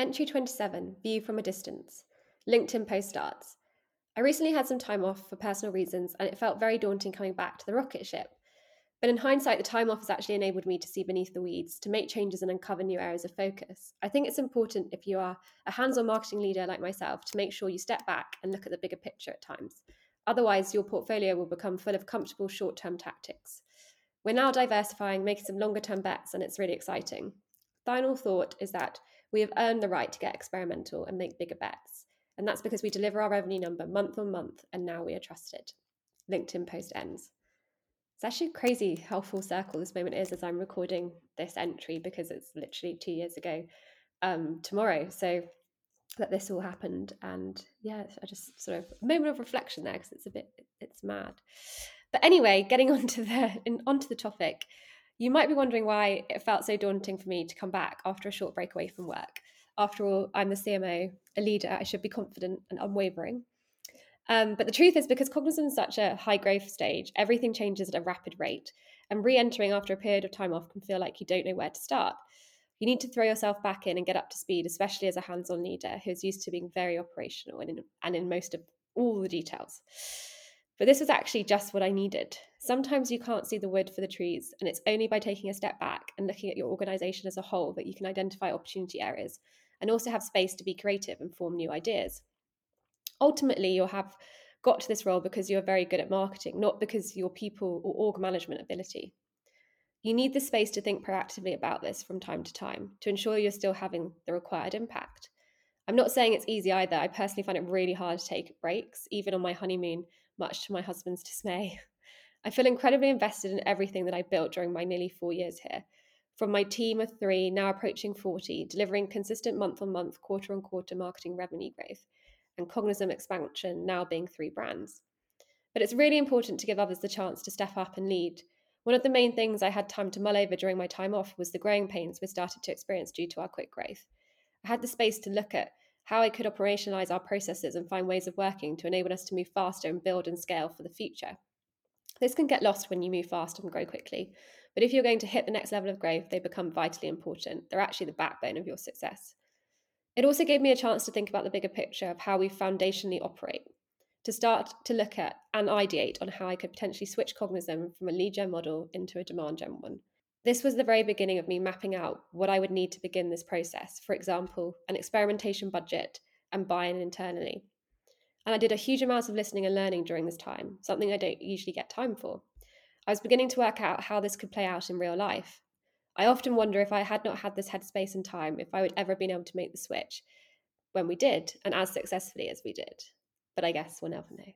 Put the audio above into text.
Entry 27 View from a Distance. LinkedIn post starts. I recently had some time off for personal reasons, and it felt very daunting coming back to the rocket ship. But in hindsight, the time off has actually enabled me to see beneath the weeds, to make changes and uncover new areas of focus. I think it's important if you are a hands on marketing leader like myself to make sure you step back and look at the bigger picture at times. Otherwise, your portfolio will become full of comfortable short term tactics. We're now diversifying, making some longer term bets, and it's really exciting. Final thought is that we have earned the right to get experimental and make bigger bets. And that's because we deliver our revenue number month on month, and now we are trusted. LinkedIn post ends. It's actually crazy how full circle this moment is as I'm recording this entry because it's literally two years ago um, tomorrow. So that this all happened, and yeah, I just sort of a moment of reflection there because it's a bit it's mad. But anyway, getting onto the in, onto the topic, you might be wondering why it felt so daunting for me to come back after a short break away from work. After all, I'm the CMO, a leader. I should be confident and unwavering. Um, but the truth is, because Cognism is such a high growth stage, everything changes at a rapid rate. And re entering after a period of time off can feel like you don't know where to start. You need to throw yourself back in and get up to speed, especially as a hands on leader who's used to being very operational and in, and in most of all the details. But this was actually just what I needed. Sometimes you can't see the wood for the trees, and it's only by taking a step back and looking at your organization as a whole that you can identify opportunity areas and also have space to be creative and form new ideas. Ultimately, you'll have got to this role because you're very good at marketing, not because your people or org management ability. You need the space to think proactively about this from time to time to ensure you're still having the required impact. I'm not saying it's easy either. I personally find it really hard to take breaks, even on my honeymoon, much to my husband's dismay. I feel incredibly invested in everything that I built during my nearly four years here. From my team of three, now approaching 40, delivering consistent month on month, quarter on quarter marketing revenue growth, and Cognism expansion now being three brands. But it's really important to give others the chance to step up and lead. One of the main things I had time to mull over during my time off was the growing pains we started to experience due to our quick growth. I had the space to look at how I could operationalize our processes and find ways of working to enable us to move faster and build and scale for the future. This can get lost when you move fast and grow quickly, but if you're going to hit the next level of growth, they become vitally important. They're actually the backbone of your success. It also gave me a chance to think about the bigger picture of how we foundationally operate, to start to look at and ideate on how I could potentially switch Cognism from a lead gen model into a demand gen one. This was the very beginning of me mapping out what I would need to begin this process. For example, an experimentation budget and buy in internally. And I did a huge amount of listening and learning during this time, something I don't usually get time for. I was beginning to work out how this could play out in real life. I often wonder if I had not had this headspace and time, if I would ever have been able to make the switch when we did, and as successfully as we did. But I guess we'll never know.